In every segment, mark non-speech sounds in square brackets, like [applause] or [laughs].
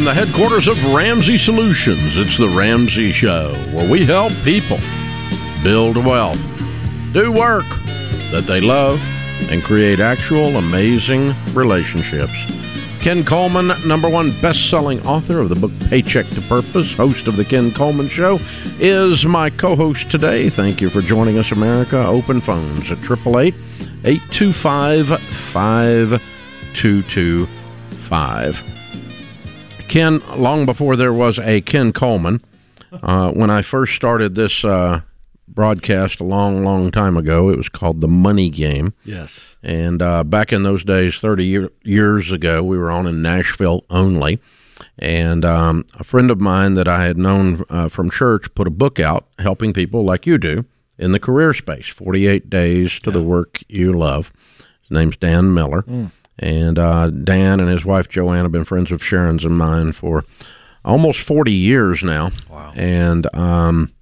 From the headquarters of Ramsey Solutions, it's the Ramsey Show, where we help people build wealth, do work that they love, and create actual amazing relationships. Ken Coleman, number one best-selling author of the book Paycheck to Purpose, host of the Ken Coleman Show, is my co-host today. Thank you for joining us, America. Open phones at 888 825 5225. Ken, long before there was a Ken Coleman, uh, when I first started this uh, broadcast a long, long time ago, it was called The Money Game. Yes. And uh, back in those days, 30 year, years ago, we were on in Nashville only. And um, a friend of mine that I had known uh, from church put a book out helping people like you do in the career space 48 Days to yeah. the Work You Love. His name's Dan Miller. Mm. And uh, Dan and his wife Joanne have been friends of Sharon's and mine for almost 40 years now. Wow. And um,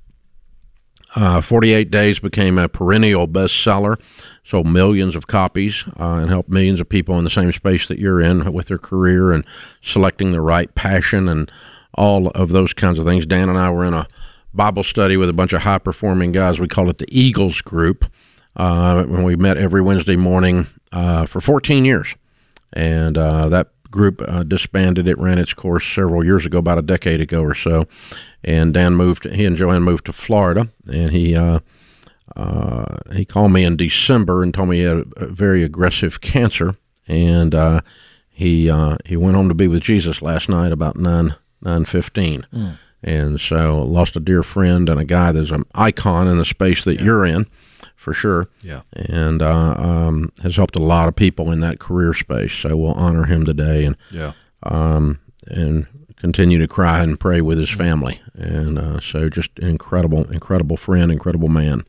uh, 48 Days became a perennial bestseller, sold millions of copies, uh, and helped millions of people in the same space that you're in with their career and selecting the right passion and all of those kinds of things. Dan and I were in a Bible study with a bunch of high performing guys. We call it the Eagles Group. Uh, when we met every Wednesday morning uh, for 14 years and uh, that group uh, disbanded. It ran its course several years ago, about a decade ago or so. And Dan moved. He and Joanne moved to Florida, and he uh, uh he called me in December and told me he had a, very aggressive cancer, and uh, he uh, he went home to be with Jesus last night about nine nine fifteen. Mm. And so lost a dear friend and a guy that's an icon in the space that yeah. you're in for sure. Yeah. And uh, um, has helped a lot of people in that career space. So we'll honor him today and yeah. Um, and continue to cry and pray with his family. And uh, so just incredible, incredible friend, incredible man.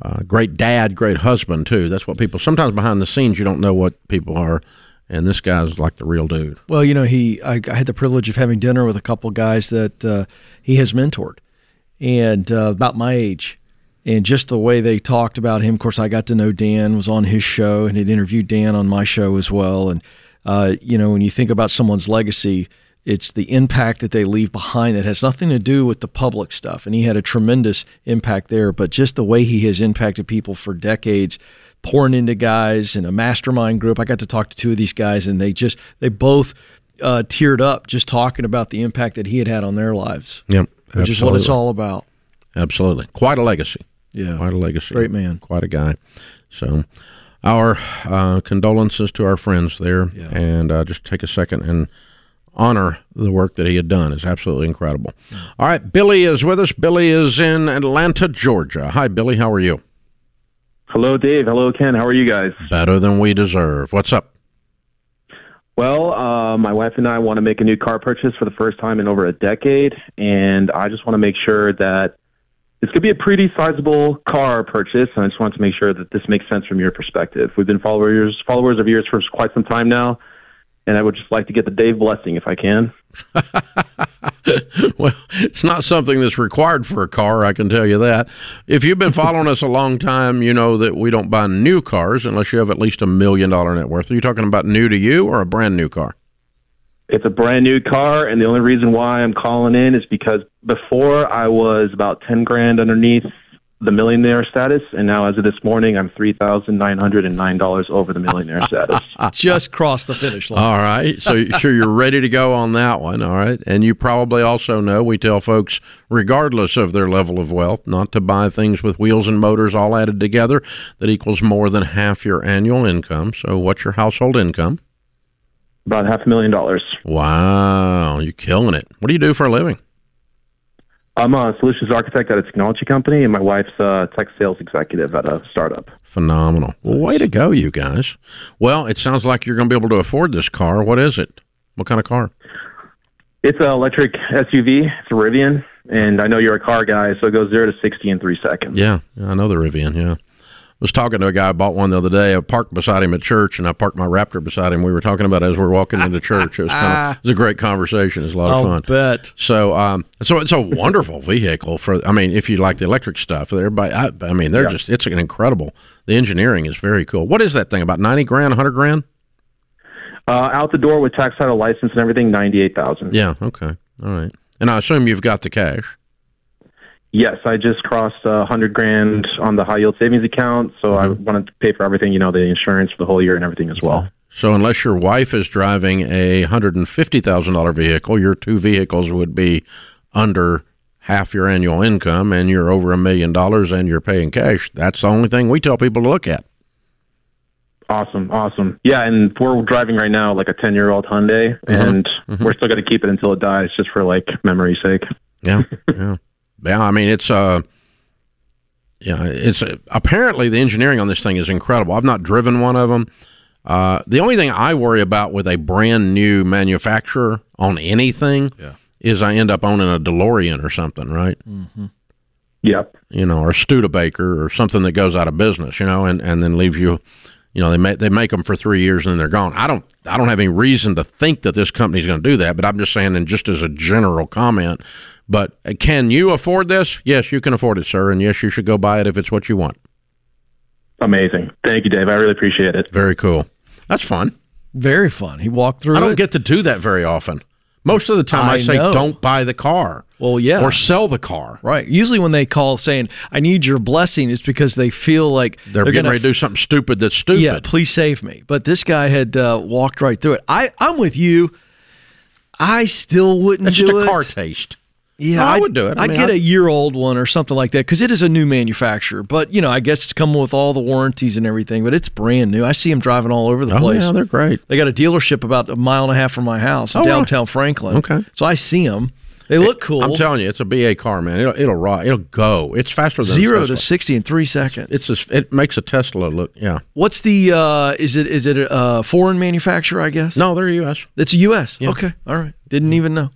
Uh, great dad, great husband too. That's what people sometimes behind the scenes you don't know what people are, and this guy's like the real dude. Well, you know, he I, I had the privilege of having dinner with a couple guys that uh, he has mentored, and uh, about my age, and just the way they talked about him. Of course, I got to know Dan, was on his show, and had interviewed Dan on my show as well. And uh, you know, when you think about someone's legacy, it's the impact that they leave behind that has nothing to do with the public stuff. And he had a tremendous impact there, but just the way he has impacted people for decades, pouring into guys in a mastermind group. I got to talk to two of these guys, and they just they both uh, teared up just talking about the impact that he had had on their lives. Yep, which is what it's all about. Absolutely, quite a legacy. Yeah, quite a legacy. Great man, quite a guy. So, our uh, condolences to our friends there, yeah. and uh, just take a second and honor the work that he had done. It's absolutely incredible. All right, Billy is with us. Billy is in Atlanta, Georgia. Hi, Billy. How are you? Hello, Dave. Hello, Ken. How are you guys? Better than we deserve. What's up? Well, uh, my wife and I want to make a new car purchase for the first time in over a decade, and I just want to make sure that it's going to be a pretty sizable car purchase, and I just want to make sure that this makes sense from your perspective. We've been followers followers of yours for quite some time now, and I would just like to get the Dave blessing if I can. [laughs] well, it's not something that's required for a car, I can tell you that. If you've been following us a long time, you know that we don't buy new cars unless you have at least a million dollar net worth. Are you talking about new to you or a brand new car? It's a brand new car, and the only reason why I'm calling in is because before I was about ten grand underneath the millionaire status, and now as of this morning, I'm three thousand nine hundred and nine dollars over the millionaire [laughs] status. Just crossed the finish line. All right, so sure you're ready to go on that one. All right, and you probably also know we tell folks, regardless of their level of wealth, not to buy things with wheels and motors all added together that equals more than half your annual income. So, what's your household income? About half a million dollars. Wow, you're killing it. What do you do for a living? I'm a solutions architect at a technology company, and my wife's a tech sales executive at a startup. Phenomenal. Well, way to go, you guys. Well, it sounds like you're going to be able to afford this car. What is it? What kind of car? It's an electric SUV. It's a Rivian, and I know you're a car guy, so it goes zero to sixty in three seconds. Yeah, I know the Rivian. Yeah was talking to a guy I bought one the other day. I parked beside him at church, and I parked my Raptor beside him. We were talking about it as we are walking into church. It was kind of [laughs] it was a great conversation. It was a lot of I'll fun. Bet. So, um, so it's a wonderful vehicle for. I mean, if you like the electric stuff, everybody. I, I mean, they're yeah. just. It's an incredible. The engineering is very cool. What is that thing? About ninety grand, hundred grand? Uh, out the door with tax title license and everything, ninety-eight thousand. Yeah. Okay. All right. And I assume you've got the cash. Yes, I just crossed a uh, hundred grand on the high yield savings account, so mm-hmm. I wanted to pay for everything. You know, the insurance for the whole year and everything as well. So unless your wife is driving a hundred and fifty thousand dollar vehicle, your two vehicles would be under half your annual income, and you're over a million dollars, and you're paying cash. That's the only thing we tell people to look at. Awesome, awesome. Yeah, and we're driving right now like a ten year old Hyundai, mm-hmm. and mm-hmm. we're still going to keep it until it dies, just for like memory's sake. Yeah, [laughs] yeah, yeah. I mean, it's uh, yeah, it's uh, apparently the engineering on this thing is incredible. I've not driven one of them. Uh, the only thing I worry about with a brand new manufacturer on anything yeah. is I end up owning a DeLorean or something, right? Mm-hmm. Yep. You know, or Studebaker or something that goes out of business, you know, and, and then leaves you, you know, they make they make them for three years and then they're gone. I don't I don't have any reason to think that this company's going to do that, but I'm just saying, and just as a general comment. But uh, can you afford this? Yes, you can afford it, sir, and yes, you should go buy it if it's what you want. Amazing. Thank you, Dave. I really appreciate it. Very cool. That's fun. Very fun. He walked through. I don't it. get to do that very often. Most of the time, I, I say know. don't buy the car. Well, yeah, or sell the car. Right. Usually, when they call saying "I need your blessing," it's because they feel like they're, they're getting ready to do something stupid. That's stupid. Yeah, please save me. But this guy had uh, walked right through it. I I'm with you. I still wouldn't. That's do just a it. car taste. Yeah, I would do it. I would get a year old one or something like that because it is a new manufacturer. But you know, I guess it's coming with all the warranties and everything. But it's brand new. I see them driving all over the oh, place. Yeah, they're great. They got a dealership about a mile and a half from my house in oh, downtown Franklin. Okay, so I see them. They look cool. I'm telling you, it's a BA car, man. It'll it'll rock. It'll go. It's faster than zero to sixty in three seconds. It's it makes a Tesla look. Yeah. What's the? uh Is it is it a foreign manufacturer? I guess. No, they're U.S. It's a U.S. Yeah. Okay, all right. Didn't even know.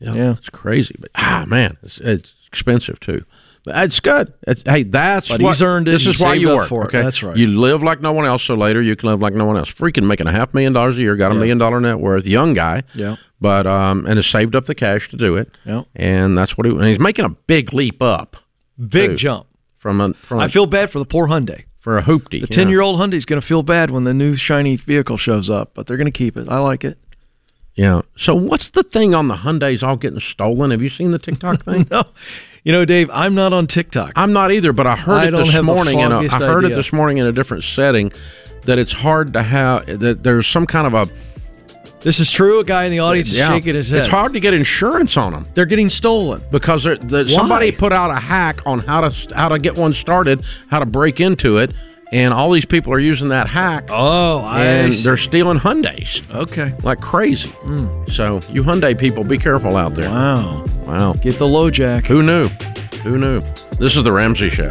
Yeah, yeah. it's crazy, but ah, man, it's, it's expensive too. But it's good. It's, hey, that's but what, he's earned it. This is why you work. For okay, that's right. You live like no one else, so later you can live like no one else. Freaking making a half million dollars a year, got a yeah. million dollar net worth, young guy. Yeah. But um, and has saved up the cash to do it. Yeah. And that's what he. And he's making a big leap up. Big too, jump from a. From I feel bad for the poor Hyundai. For a hoopty. The ten year old Hyundai is going to feel bad when the new shiny vehicle shows up, but they're going to keep it. I like it. Yeah. So what's the thing on the Hyundai's all getting stolen? Have you seen the TikTok [laughs] thing? no. You know, Dave, I'm not on TikTok. I'm not either, but I heard I it this morning. In a, I heard idea. it this morning in a different setting that it's hard to have that there's some kind of a. This is true. A guy in the audience yeah. is shaking his head. It's hard to get insurance on them. They're getting stolen because the, somebody put out a hack on how to how to get one started, how to break into it, and all these people are using that hack. Oh, and they're stealing Hyundai's. Okay, like crazy. Mm. So you Hyundai people, be careful out there. Wow, wow. Get the LoJack. Who knew? Who knew? This is the Ramsey Show.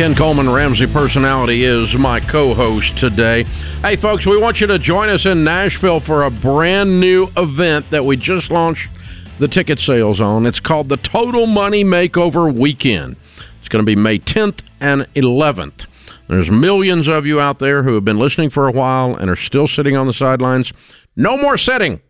Ken Coleman, Ramsey Personality, is my co host today. Hey, folks, we want you to join us in Nashville for a brand new event that we just launched the ticket sales on. It's called the Total Money Makeover Weekend. It's going to be May 10th and 11th. There's millions of you out there who have been listening for a while and are still sitting on the sidelines. No more sitting.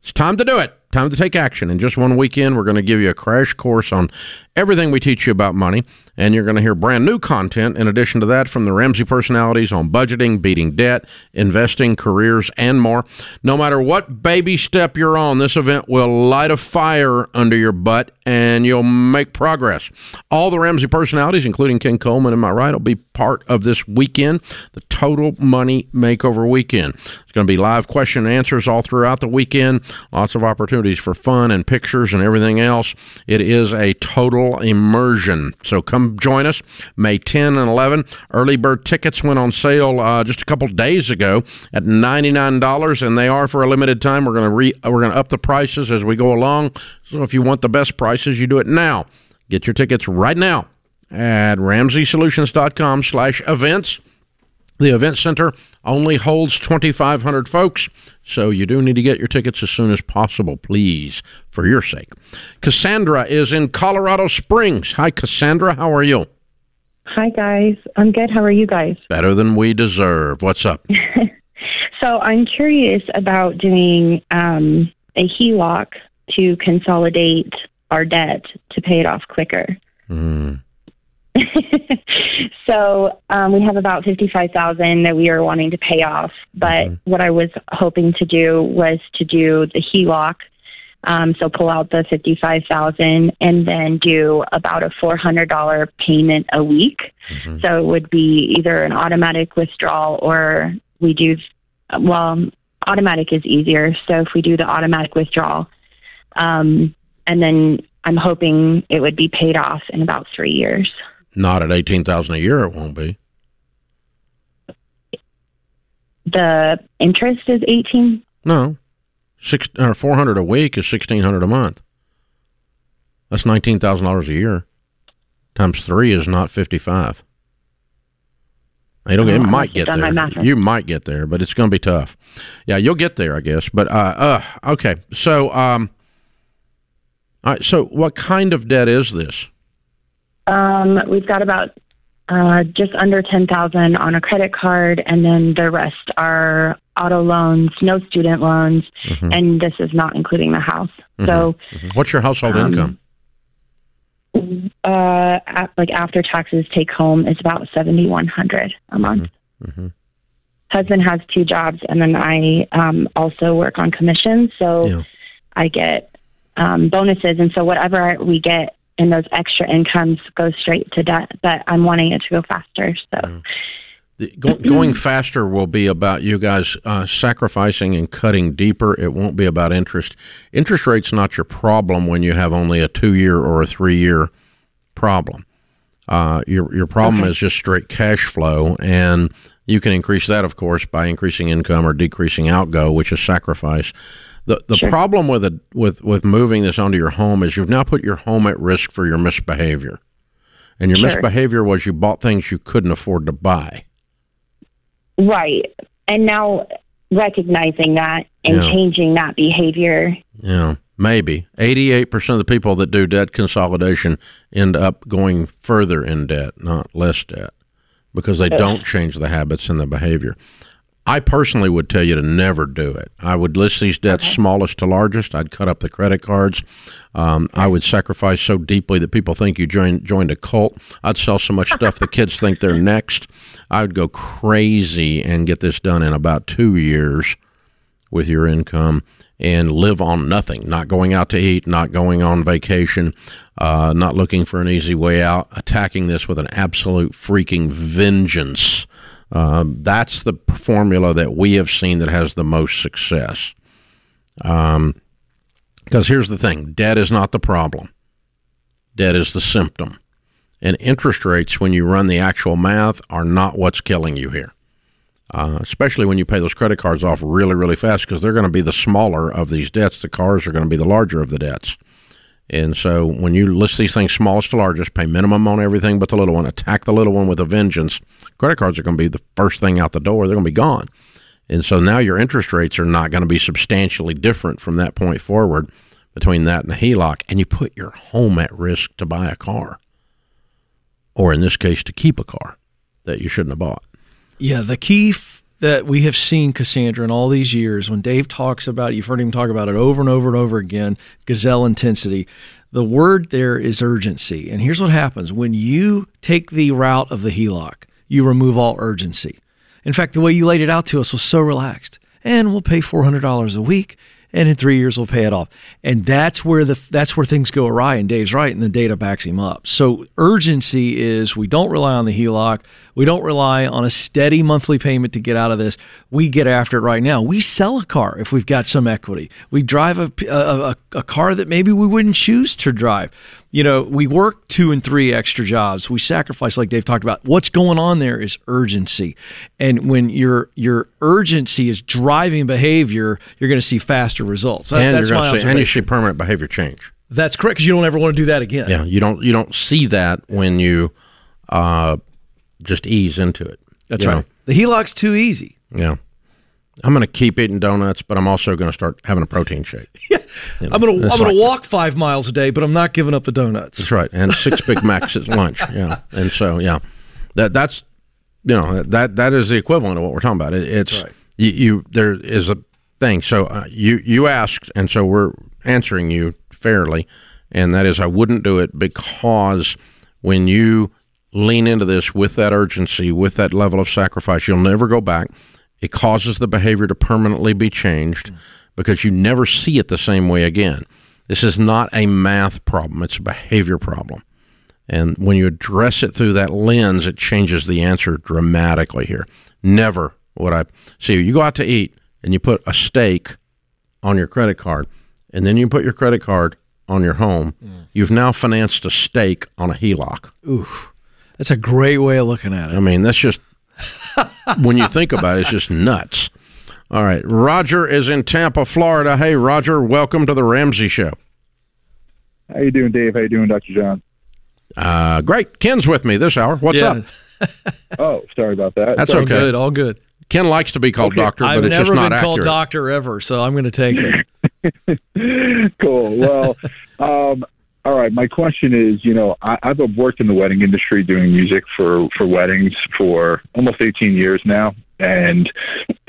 It's time to do it. Time to take action. In just one weekend, we're going to give you a crash course on everything we teach you about money. And you're going to hear brand new content in addition to that from the Ramsey personalities on budgeting, beating debt, investing, careers, and more. No matter what baby step you're on, this event will light a fire under your butt and you'll make progress. All the Ramsey personalities, including Ken Coleman, am I right, will be part of this weekend, the Total Money Makeover Weekend. It's going to be live question and answers all throughout the weekend, lots of opportunities for fun and pictures and everything else. It is a total immersion. So come join us May 10 and 11. Early bird tickets went on sale uh, just a couple days ago at $99 and they are for a limited time. We're going to re- we're going to up the prices as we go along. So if you want the best prices, you do it now. Get your tickets right now at ramseysolutions.com slash events. The event center only holds 2,500 folks, so you do need to get your tickets as soon as possible, please, for your sake. Cassandra is in Colorado Springs. Hi, Cassandra. How are you? Hi, guys. I'm good. How are you guys? Better than we deserve. What's up? [laughs] so I'm curious about doing um, a HELOC to consolidate our debt to pay it off quicker. Mm. [laughs] so um, we have about fifty-five thousand that we are wanting to pay off. But Mhm. what I was hoping to do was to do the HELOC. Um, so pull out the fifty-five thousand and then do about a four hundred dollar payment a week. Mhm. So it would be either an automatic withdrawal or we do. Well, automatic is easier. So if we do the automatic withdrawal, um, and then I'm hoping it would be paid off in about three years. Not at 18000 a year, it won't be. The interest is 18. No. Six, or 400 a week is 1600 a month. That's $19,000 a year. Times three is not 55. You don't, Oh, it might get there. You might get there, but it's going to be tough. Yeah, you'll get there, I guess. But uh, uh, okay. So, um, all right. So, what kind of debt is this? Um, we've got about uh, just under 10,000 on a credit card, and then the rest are auto loans, no student loans, Mhm. and this is not including the house. So, What's your household Um, income? uh, at, like after taxes, take home is about 7,100 a month. Mhm. Husband has two jobs, and then I um, also work on commissions, so Yeah. I get um, bonuses, and so whatever we get in those extra incomes go straight to debt. But I'm wanting it to go faster, so. The, go, going faster will be about you guys uh, sacrificing and cutting deeper. It won't be about interest. Interest rate's not your problem when you have only a two year or a three year problem. Uh, your your problem is just straight cash flow, and you can increase that, of course, by increasing income or decreasing outgo, which is sacrifice. The the Sure. problem with it with with moving this onto your home is you've now put your home at risk for your misbehavior, and your Sure. misbehavior was you bought things you couldn't afford to buy. Right. And now recognizing that and Yeah. changing that behavior. Yeah, maybe. 88% of the people that do debt consolidation end up going further in debt, not less debt, because they don't change the habits and the behavior. I personally would tell you to never do it. I would list these debts smallest to largest. I'd cut up the credit cards. Um, I would sacrifice so deeply that people think you joined joined a cult. I'd sell so much stuff the kids think they're next. I would go crazy and get this done in about two years with your income and live on nothing, not going out to eat, not going on vacation, uh, not looking for an easy way out, attacking this with an absolute freaking vengeance. Um, that's the formula that we have seen that has the most success. Because here's the thing debt is not the problem, debt is the symptom. And interest rates, when you run the actual math, are not what's killing you here uh, especially when you pay those credit cards off really, really fast because they're going to be the smaller of these debts. The cars are going to be the larger of the debts. And so when you list these things smallest to largest, pay minimum on everything but the little one, attack the little one with a vengeance, credit cards are going to be the first thing out the door. They're going to be gone. And so now your interest rates are not going to be substantially different from that point forward between that and the HELOC. And you put your home at risk to buy a car, or in this case, to keep a car that you shouldn't have bought. Yeah, the key that we have seen Cassandra in all these years, when Dave talks about you've heard him talk about it over and over and over again, gazelle intensity. The word there is urgency. And here's what happens when you take the route of the HELOC, you remove all urgency. In fact, the way you laid it out to us was so relaxed. And we'll pay $400 a week and in three years we'll pay it off. And that's where the that's where things go awry. And Dave's right, and the data backs him up. So urgency is we don't rely on the HELOC, we don't rely on a steady monthly payment to get out of this. We get after it right now. We sell a car if we've got some equity. We drive a a, a car that maybe we wouldn't choose to drive you know, we work two and three extra jobs. We sacrifice, like Dave talked about. What's going on there is urgency, and when your your urgency is driving behavior, you're going to see faster results. and you're going to see, and you see permanent behavior change. That's correct because you don't ever want to do that again. Yeah, you don't you don't see that when you uh, just ease into it. That's right. Know? The HELOC's too easy. Yeah. I'm going to keep eating donuts, but I'm also going to start having a protein shake. [laughs] yeah, you know, I'm going to I'm going to walk five miles a day, but I'm not giving up the donuts. That's right, and six Big [laughs] Macs at lunch. Yeah, and so yeah, that that's you know that that is the equivalent of what we're talking about. It, it's right. you, you, there is a thing. So uh, you you asked, and so we're answering you fairly, and that is I wouldn't do it because when you lean into this with that urgency, with that level of sacrifice, you'll never go back it causes the behavior to permanently be changed because you never see it the same way again. This is not a math problem, it's a behavior problem. And when you address it through that lens, it changes the answer dramatically here. Never would I see you go out to eat and you put a steak on your credit card, and then you put your credit card on your home. Mm. You've now financed a steak on a HELOC. Oof. That's a great way of looking at it. I mean, that's just when you think about it, it's just nuts. All right. Roger is in Tampa, Florida. Hey, Roger, welcome to the Ramsey Show. How you doing, Dave? How you doing, Dr. John? Uh, great. Ken's with me this hour. What's yeah. up? [laughs] oh, sorry about that. That's sorry. okay. All good. All good. Ken likes to be called okay. doctor, but I've it's just not accurate. I've never been called doctor ever, so I'm going to take it. [laughs] cool. Well, [laughs] um, all right. My question is, you know, I, I've worked in the wedding industry doing music for for weddings for almost 18 years now, and [clears throat]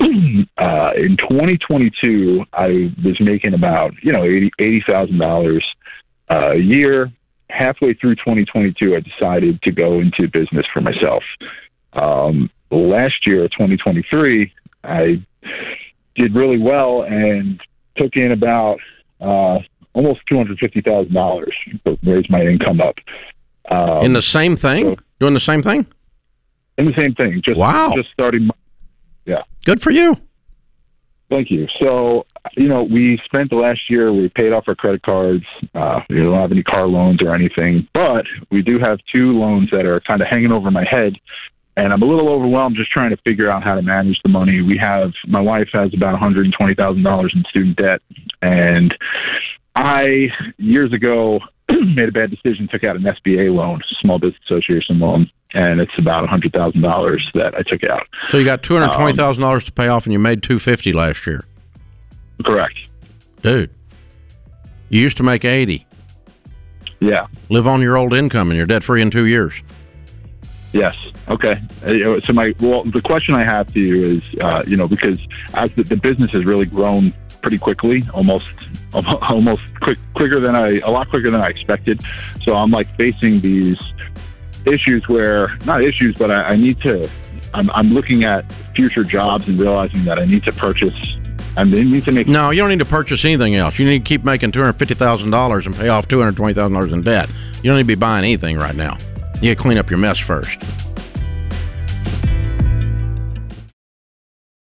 uh, in 2022, I was making about you know eighty eighty thousand dollars uh, a year. Halfway through 2022, I decided to go into business for myself. Um, last year, 2023, I did really well and took in about uh, almost two hundred fifty thousand dollars to raise my income up. Um, in the same thing, so, doing the same thing. In the same thing, just wow, just starting. My, yeah, good for you. Thank you. So, you know, we spent the last year, we paid off our credit cards. Uh, we don't have any car loans or anything, but we do have two loans that are kind of hanging over my head. And I'm a little overwhelmed just trying to figure out how to manage the money. We have, my wife has about $120,000 in student debt. And I years ago [clears throat] made a bad decision, took out an SBA loan, Small Business Association loan, and it's about a hundred thousand dollars that I took out. So you got two hundred twenty thousand um, dollars to pay off, and you made two fifty last year. Correct, dude. You used to make eighty. Yeah. Live on your old income, and you're debt free in two years. Yes. Okay. Uh, so my well, the question I have to you is, uh, you know, because as the, the business has really grown pretty quickly, almost [laughs] almost quick, quicker than I a lot quicker than I expected. So I'm like facing these issues where not issues, but I, I need to. I'm, I'm looking at future jobs and realizing that I need to purchase I need to make. No, you don't need to purchase anything else. You need to keep making two hundred fifty thousand dollars and pay off two hundred twenty thousand dollars in debt. You don't need to be buying anything right now. You clean up your mess first.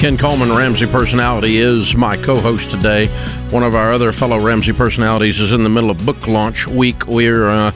Ken Coleman, Ramsey Personality, is my co host today. One of our other fellow Ramsey personalities is in the middle of book launch week. We're uh,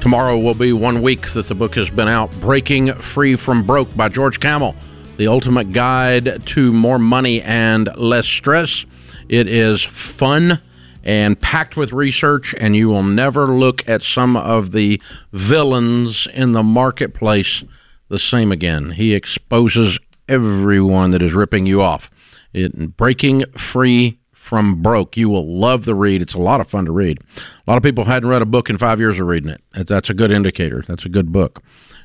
Tomorrow will be one week that the book has been out Breaking Free from Broke by George Kamel, the ultimate guide to more money and less stress. It is fun and packed with research, and you will never look at some of the villains in the marketplace the same again. He exposes everyone that is ripping you off. It, breaking free from broke. You will love the read. It's a lot of fun to read. A lot of people hadn't read a book in five years of reading it. That's a good indicator. That's a good book.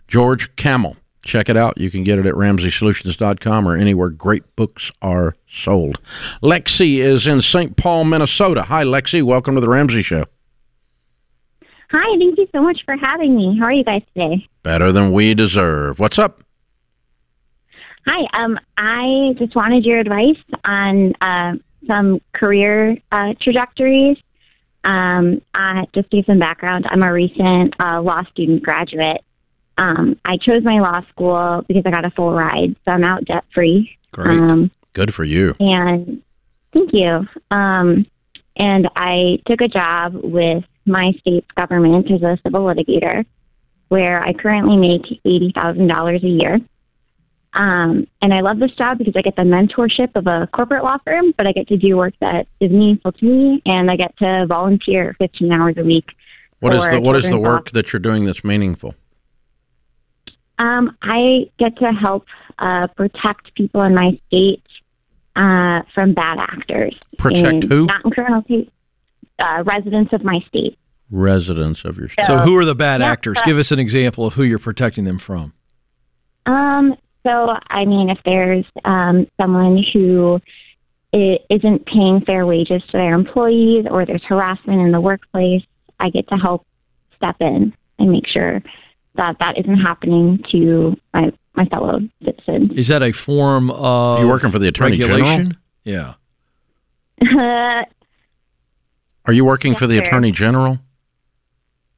George Kamel. Check it out. You can get it at RamseySolutions.com or anywhere great books are sold. Lexi is in St. Paul, Minnesota. Hi, Lexi. Welcome to the Ramsey Show. Hi, thank you so much for having me. How are you guys today? Better than we deserve. What's up? Hi, um, I just wanted your advice on uh, some career uh, trajectories. Um, I, just to give some background, I'm a recent uh, law student graduate. Um, I chose my law school because I got a full ride, so I'm out debt free. Great. Um, Good for you. And thank you. Um, and I took a job with my state's government as a civil litigator, where I currently make eighty thousand dollars a year. Um, and I love this job because I get the mentorship of a corporate law firm, but I get to do work that is meaningful to me, and I get to volunteer 15 hours a week. What is the What is the work that you're doing that's meaningful? Um, I get to help uh, protect people in my state uh, from bad actors. Protect in, who? Not in criminal case. Uh, residents of my state. Residents of your state. So, who are the bad yeah, actors? Give us an example of who you're protecting them from. Um, so, I mean, if there's um, someone who isn't paying fair wages to their employees or there's harassment in the workplace, I get to help step in and make sure that that isn't happening to my, my fellow citizens. Is that a form of You're working for the Attorney regulation? General? Yeah. Are you working yes, for the sir. Attorney General?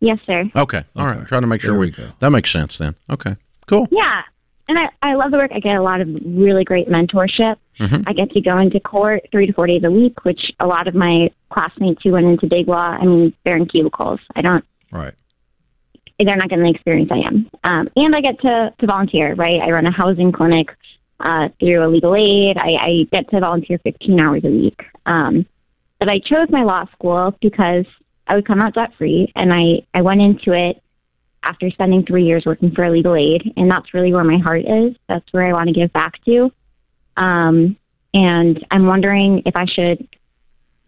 Yes, sir. Okay. All right. okay. right. Trying to make sure there we, we go. That makes sense then. Okay. Cool. Yeah and I, I love the work. I get a lot of really great mentorship. Mm-hmm. I get to go into court three to four days a week, which a lot of my classmates who went into big law, I mean, they're in cubicles. I don't. Right. They're not getting the experience I am. Um, and I get to, to volunteer, right? I run a housing clinic uh, through a legal aid. I, I get to volunteer 15 hours a week. Um, but I chose my law school because I would come out debt free, and I, I went into it after spending three years working for legal aid, and that's really where my heart is. That's where I want to give back to. Um, and I'm wondering if I should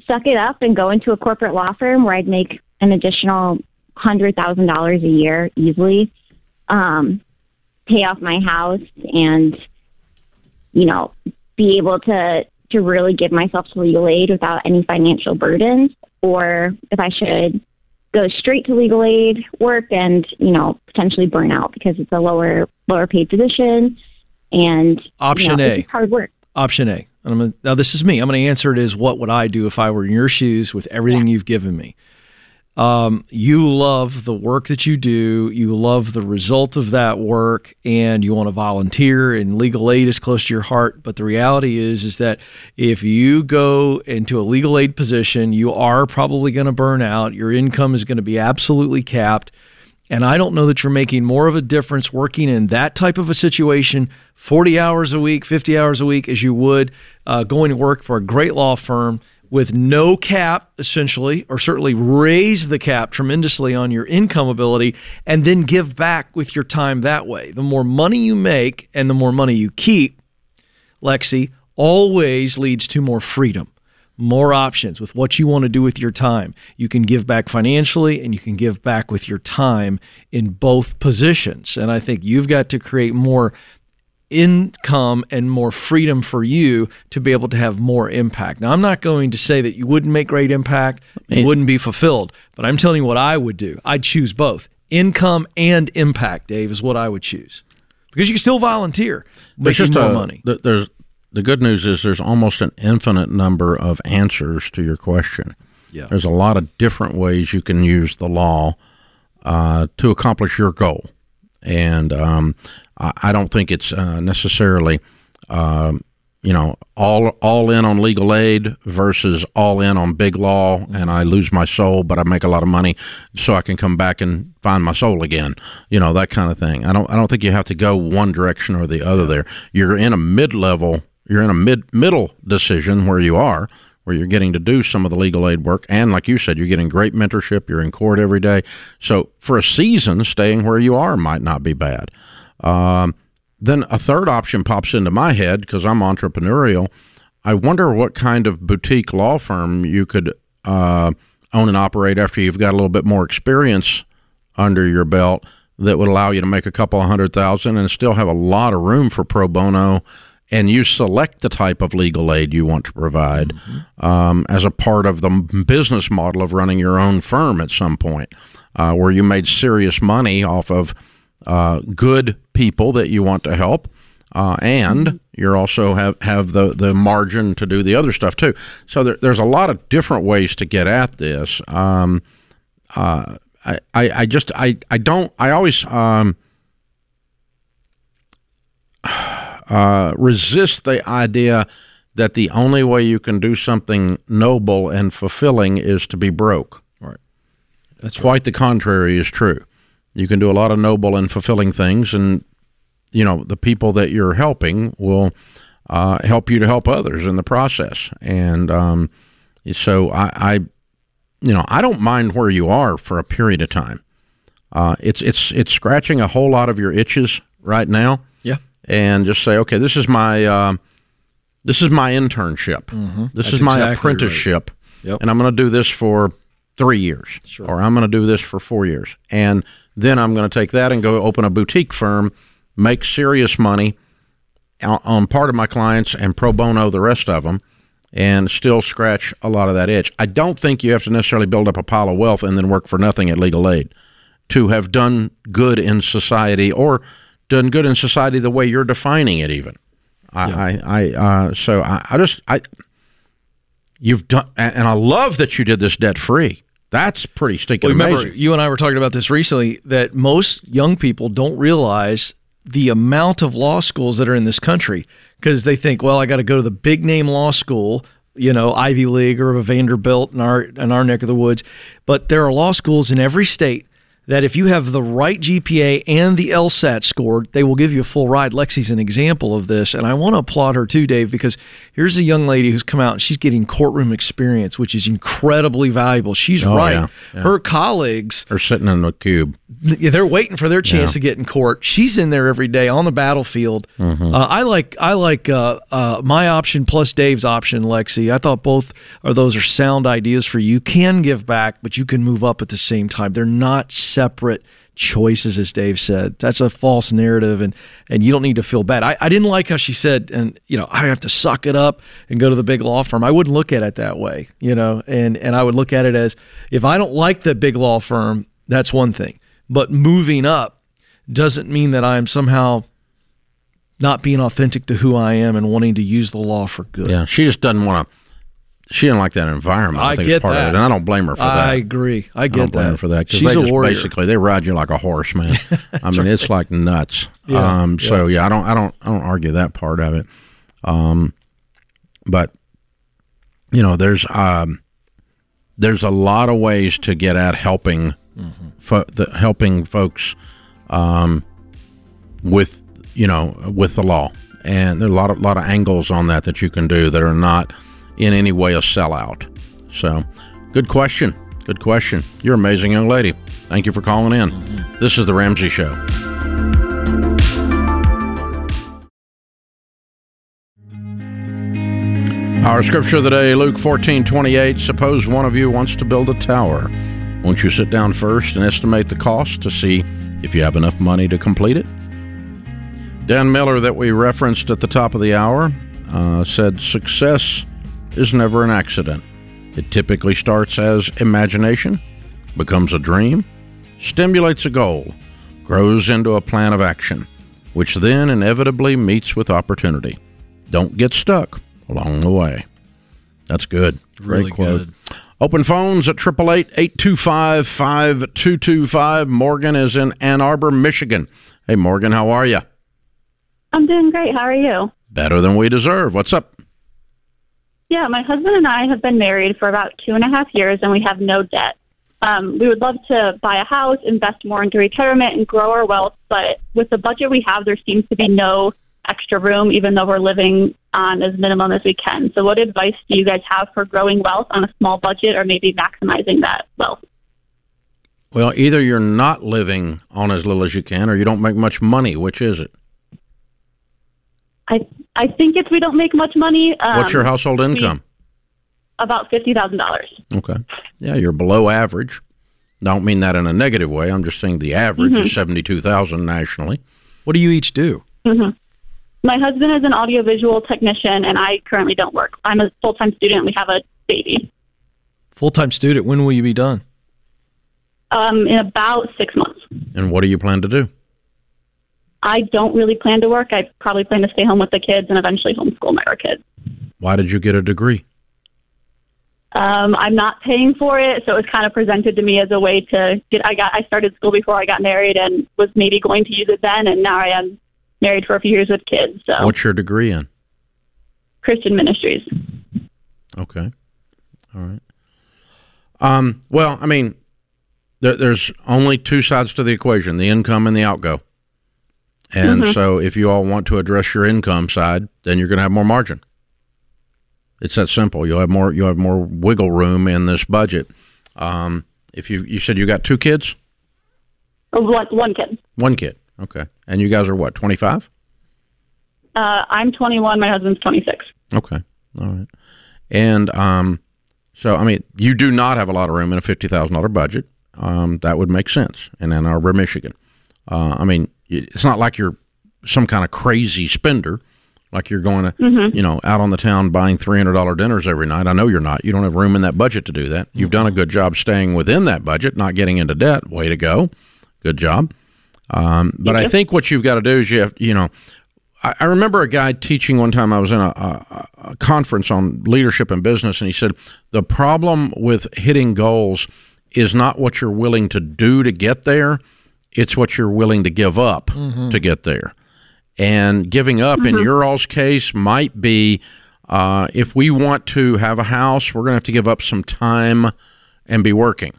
suck it up and go into a corporate law firm where I'd make an additional hundred thousand dollars a year easily, um, pay off my house, and you know, be able to to really give myself to legal aid without any financial burdens, or if I should go straight to legal aid work and you know potentially burn out because it's a lower lower paid position and option you know, A hard work. Option A. Gonna, now this is me. I'm going to answer it as what would I do if I were in your shoes with everything yeah. you've given me. Um, you love the work that you do. You love the result of that work, and you want to volunteer. And legal aid is close to your heart. But the reality is, is that if you go into a legal aid position, you are probably going to burn out. Your income is going to be absolutely capped. And I don't know that you're making more of a difference working in that type of a situation, 40 hours a week, 50 hours a week, as you would uh, going to work for a great law firm with no cap, essentially, or certainly raise the cap tremendously on your income ability and then give back with your time that way. The more money you make and the more money you keep, Lexi, always leads to more freedom, more options with what you want to do with your time. You can give back financially and you can give back with your time in both positions. And I think you've got to create more income and more freedom for you to be able to have more impact. Now, I'm not going to say that you wouldn't make great impact, you wouldn't be fulfilled, but I'm telling you what I would do. I'd choose both income and impact, Dave, is what I would choose because you can still volunteer, make more a, money. There's the good news is there's almost an infinite number of answers to your question. Yeah. There's a lot of different ways you can use the law uh, to accomplish your goal. And um, I don't think it's uh, necessarily, uh, you know, all all in on legal aid versus all in on big law and I lose my soul but I make a lot of money so I can come back and find my soul again you know that kind of thing. I don't I don't think you have to go one direction or the other there. You're in a mid-level you're in a mid middle decision where you are where you're getting to do some of the legal aid work and like you said you're getting great mentorship you're in court every day. So for a season staying where you are might not be bad um, then a third option pops into my head because I'm entrepreneurial. I wonder what kind of boutique law firm you could uh, own and operate after you've got a little bit more experience under your belt that would allow you to make a couple of hundred thousand and still have a lot of room for pro bono. And you select the type of legal aid you want to provide mm-hmm. um, as a part of the business model of running your own firm at some point, uh, where you made serious money off of uh, good people that you want to help. Uh, and you also have, have the, the margin to do the other stuff too. So there, there's a lot of different ways to get at this. Um, uh, I, I, I, just I, I don't I always um, [sighs] uh, resist the idea that the only way you can do something noble and fulfilling is to be broke. Right. That's quite the contrary is true. You can do a lot of noble and fulfilling things, and you know the people that you're helping will uh, help you to help others in the process. And um, so I, I, you know, I don't mind where you are for a period of time. Uh, it's it's it's scratching a whole lot of your itches right now. Yeah, and just say, okay, this is my uh, this is my internship. Mm-hmm. This That's is my exactly apprenticeship, right. yep. and I'm going to do this for three years, sure. or I'm going to do this for four years, and then I'm going to take that and go open a boutique firm, make serious money on part of my clients and pro bono the rest of them and still scratch a lot of that itch. I don't think you have to necessarily build up a pile of wealth and then work for nothing at legal aid to have done good in society or done good in society the way you're defining it even. I, yeah. I, I uh, so I, I just, I, you've done, and I love that you did this debt free. That's pretty stinking well, remember, amazing. You and I were talking about this recently that most young people don't realize the amount of law schools that are in this country because they think, well, I got to go to the big name law school, you know, Ivy League or a Vanderbilt in our in our neck of the woods. But there are law schools in every state that if you have the right GPA and the LSAT scored, they will give you a full ride. Lexi's an example of this, and I want to applaud her too, Dave, because here's a young lady who's come out and she's getting courtroom experience, which is incredibly valuable. She's oh, right. Yeah, yeah. Her colleagues are sitting in the cube. They're waiting for their chance yeah. to get in court. She's in there every day on the battlefield. Mm-hmm. Uh, I like I like uh, uh, my option plus Dave's option, Lexi. I thought both of those are sound ideas for you. you. Can give back, but you can move up at the same time. They're not separate choices, as Dave said. That's a false narrative, and and you don't need to feel bad. I, I didn't like how she said, and you know, I have to suck it up and go to the big law firm. I wouldn't look at it that way, you know, and and I would look at it as if I don't like the big law firm, that's one thing, but moving up doesn't mean that I'm somehow not being authentic to who I am and wanting to use the law for good. Yeah, she just doesn't want to she didn't like that environment. I, I think get part that, of it, and I don't blame her for that. I agree. I get I don't blame that her for that because She's they a just warrior. basically they ride you like a horse, man. [laughs] I mean, right. it's like nuts. Yeah, um, so yeah. I don't, I don't, I don't argue that part of it. Um, but you know, there's um, there's a lot of ways to get at helping, mm-hmm. fo- the, helping folks, um, with you know, with the law, and there are a lot of lot of angles on that that you can do that are not in any way a sellout. So, good question. Good question. You're amazing young lady. Thank you for calling in. This is The Ramsey Show. Our scripture of the day, Luke 14 28. Suppose one of you wants to build a tower. Won't you sit down first and estimate the cost to see if you have enough money to complete it? Dan Miller, that we referenced at the top of the hour, uh, said success is never an accident. It typically starts as imagination, becomes a dream, stimulates a goal, grows into a plan of action, which then inevitably meets with opportunity. Don't get stuck along the way. That's good. Great really quote. Good. Open phones at 888-825-5225. Morgan is in Ann Arbor, Michigan. Hey, Morgan, how are you? I'm doing great. How are you? Better than we deserve. What's up? Yeah, my husband and I have been married for about two and a half years, and we have no debt. Um, we would love to buy a house, invest more into retirement, and grow our wealth. But with the budget we have, there seems to be no extra room, even though we're living on as minimum as we can. So, what advice do you guys have for growing wealth on a small budget, or maybe maximizing that wealth? Well, either you're not living on as little as you can, or you don't make much money. Which is it? I I think if we don't make much money. Um, What's your household income? about fifty thousand dollars. Okay. Yeah, you're below average. Don't mean that in a negative way. I'm just saying the average Mm-hmm. is seventy-two thousand nationally. What do you each do? My husband is an audiovisual technician, and I currently don't work. I'm a full time student. We have a baby. Full time student. When will you be done? Um, in about six months. And what do you plan to do? I don't really plan to work. I probably plan to stay home with the kids and eventually homeschool my kids. Why did you get a degree? Um, I'm not paying for it, so it was kind of presented to me as a way to get. I got I started school before I got married and was maybe going to use it then, and now I am married for a few years with kids. So What's your degree in? Christian ministries. Okay. All right. Um, well, I mean, there, there's only two sides to the equation the income and the outgo. And so if you all want to address your income side, then you're going to have more margin. It's that simple. You'll have more. You'll have more wiggle room in this budget. Um, if you you said you got two kids, Or one one kid. one kid, okay, and you guys are what twenty five? Uh, I'm 21. My husband's 26. Okay. All right. And um, so, I mean, you do not have a lot of room in a fifty thousand dollar budget. Um, that would make sense in Ann Arbor, Michigan. Uh, I mean, it's not like you're some kind of crazy spender, like you're going to, you know, out on the town buying three hundred dollar dinners every night. I know you're not. You don't have room in that budget to do that. You've done a good job staying within that budget, not getting into debt. Way to go. Good job. Um, but I think what you've got to do is you have, you know, I, I remember a guy teaching one time. I was in a, a, a conference on leadership and business, and he said the problem with hitting goals is not what you're willing to do to get there; it's what you're willing to give up to get there. And giving up, in your all's case, might be uh, if we want to have a house, we're going to have to give up some time and be working.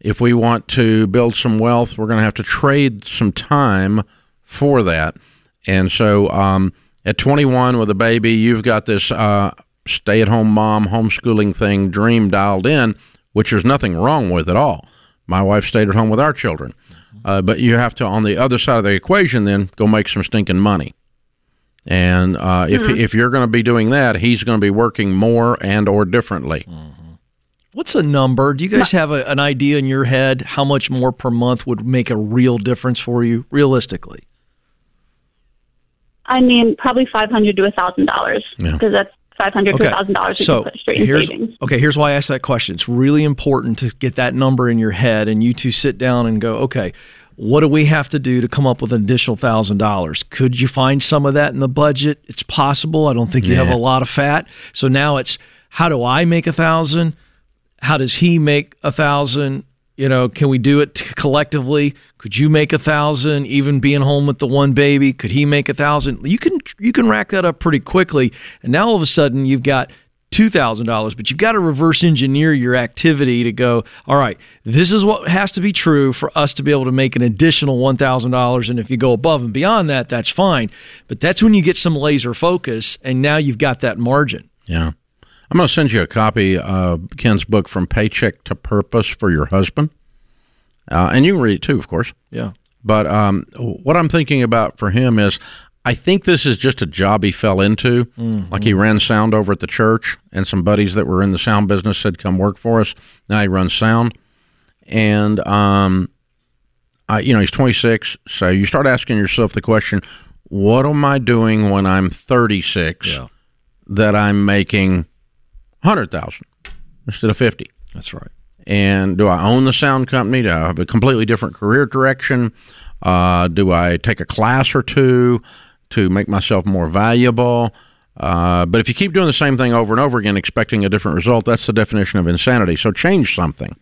If we want to build some wealth, we're going to have to trade some time for that. And so um, at 21 with a baby, you've got this uh, stay at home mom homeschooling thing dream dialed in, which there's nothing wrong with at all. My wife stayed at home with our children. Uh, but you have to, on the other side of the equation, then go make some stinking money. And uh, if if you're going to be doing that, he's going to be working more and or differently. What's a number? Do you guys have a, an idea in your head how much more per month would make a real difference for you, realistically? I mean, probably 500 to a thousand dollars because that's 500 to thousand dollars we so can put straight in here's savings. okay. Here's why I asked that question. It's really important to get that number in your head, and you two sit down and go, okay, what do we have to do to come up with an additional thousand dollars? Could you find some of that in the budget? It's possible. I don't think you have a lot of fat. So now it's how do I make a thousand? How does he make a thousand? You know, can we do it collectively? Could you make a thousand, even being home with the one baby? Could he make a thousand? You can you can rack that up pretty quickly, and now all of a sudden you've got two thousand dollars. But you've got to reverse engineer your activity to go. All right, this is what has to be true for us to be able to make an additional one thousand dollars, and if you go above and beyond that, that's fine. But that's when you get some laser focus, and now you've got that margin. Yeah. I'm going to send you a copy of Ken's book, From Paycheck to Purpose for Your Husband. Uh, and you can read it too, of course. Yeah. But um, what I'm thinking about for him is I think this is just a job he fell into. Like he ran sound over at the church, and some buddies that were in the sound business said, Come work for us. Now he runs sound. And, um, I, you know, he's 26. So you start asking yourself the question, What am I doing when I'm 36 Yeah. that I'm making 100000 instead of 50 That's right. and do I own the sound company? Do I have a completely different career direction? Uh, do I take a class or two to make myself more valuable? Uh, but if you keep doing the same thing over and over again, expecting a different result, that's the definition of insanity. So change something,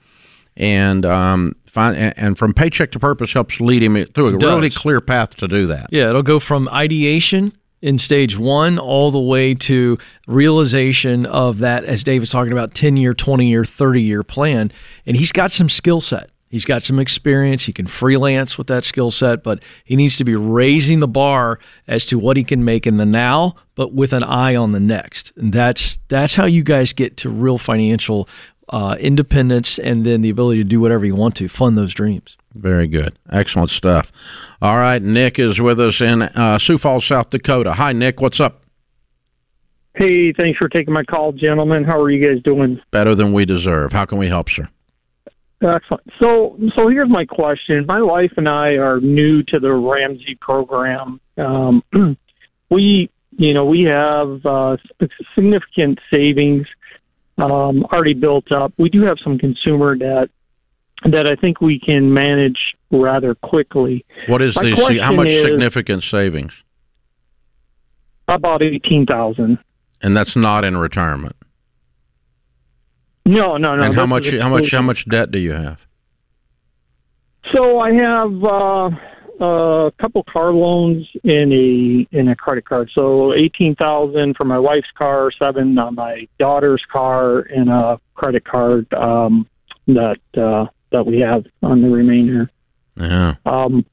and um, find and- and from paycheck to purpose helps lead him through a really clear path to do that. Yeah, it'll go from ideation in stage one all the way to realization of that, as David's talking about, 10 year, 20 year, 30 year plan. And he's got some skill set. He's got some experience. He can freelance with that skill set, but he needs to be raising the bar as to what he can make in the now, but with an eye on the next. And that's that's how you guys get to real financial uh, independence and then the ability to do whatever you want to fund those dreams. Very good. Excellent stuff. All right. Nick is with us in uh, Sioux Falls, South Dakota. Hi, Nick. What's up? Hey, thanks for taking my call, gentlemen. How are you guys doing? Better than we deserve. How can we help, sir? Excellent. So, so here's my question. My wife and I are new to the Ramsey program. Um, [clears throat] we, you know, we have uh, significant savings um, already built up. We do have some consumer debt that I think we can manage rather quickly. What is My the how much is- significant savings? About eighteen thousand. And that's not in retirement. No, no, no. and how much how much how much debt do you have? So I have uh, a couple car loans in a in a credit card. So eighteen thousand for my wife's car, seven on my daughter's car, and a credit card um, that uh, that we have on the remainder. Yeah. Um,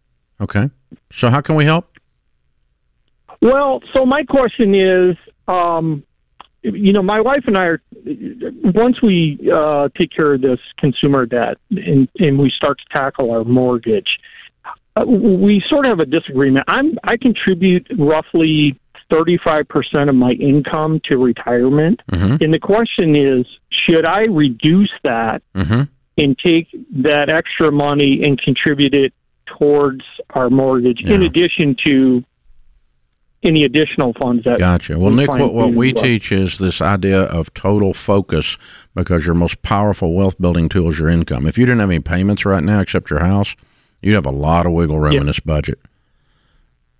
Okay. So how can we help? Well, so my question is, um, you know, my wife and I are once we uh, take care of this consumer debt and, and we start to tackle our mortgage, uh, we sort of have a disagreement. I'm I contribute roughly thirty five percent of my income to retirement, Mm-hmm. and the question is, should I reduce that Mm-hmm. And take that extra money and contribute it towards our mortgage, in addition to any additional funds that Gotcha. Well, we Nick, what, what we uh, teach is this idea of total focus because your most powerful wealth building tool is your income. If you didn't have any payments right now except your house, you'd have a lot of wiggle room Yeah. in this budget.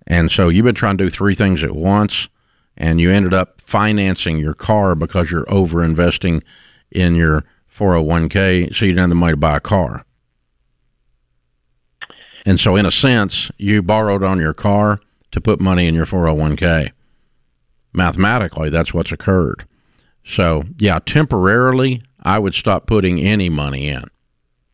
And so you've been trying to do three things at once, and you ended up financing your car because you're over investing in your 401k, so you didn't have the money to buy a car. And so, in a sense, you borrowed on your car to put money in your 401k mathematically that's what's occurred. So yeah temporarily i would stop putting any money in.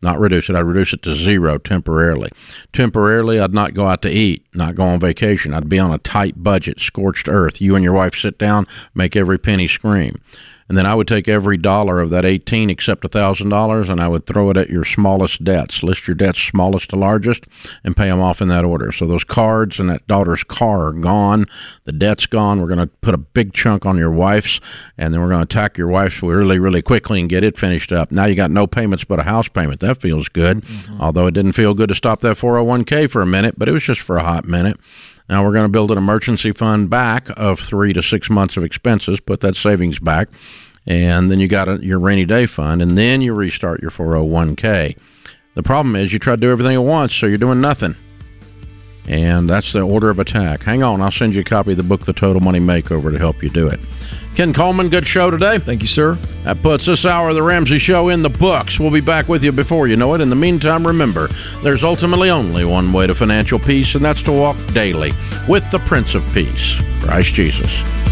Not reduce it. I'd reduce it to zero temporarily. Temporarily i'd not go out to eat not go on vacation. I'd be on a tight budget scorched earth. You and your wife sit down make every penny scream and then i would take every dollar of that 18 except a thousand dollars and i would throw it at your smallest debts. List your debts smallest to largest and pay them off in that order. So those cards and that daughter's car are gone. The debt's gone. We're going to put a big chunk on your wife's and then we're going to attack your wife's really really quickly and get it finished up. Now you got no payments but a house payment. That feels good. Mm-hmm. Although it didn't feel good to stop that 401k for a minute but it was just for a hot minute now we're going to build an emergency fund back of three to six months of expenses, put that savings back, and then you got a, your rainy day fund, and then you restart your 401k. The problem is you try to do everything at once, so you're doing nothing. And that's the order of attack. Hang on, I'll send you a copy of the book, The Total Money Makeover, to help you do it. Ken Coleman, good show today. Thank you, sir. That puts this hour of the Ramsey Show in the books. We'll be back with you before you know it. In the meantime, remember, there's ultimately only one way to financial peace, and that's to walk daily with the Prince of Peace, Christ Jesus.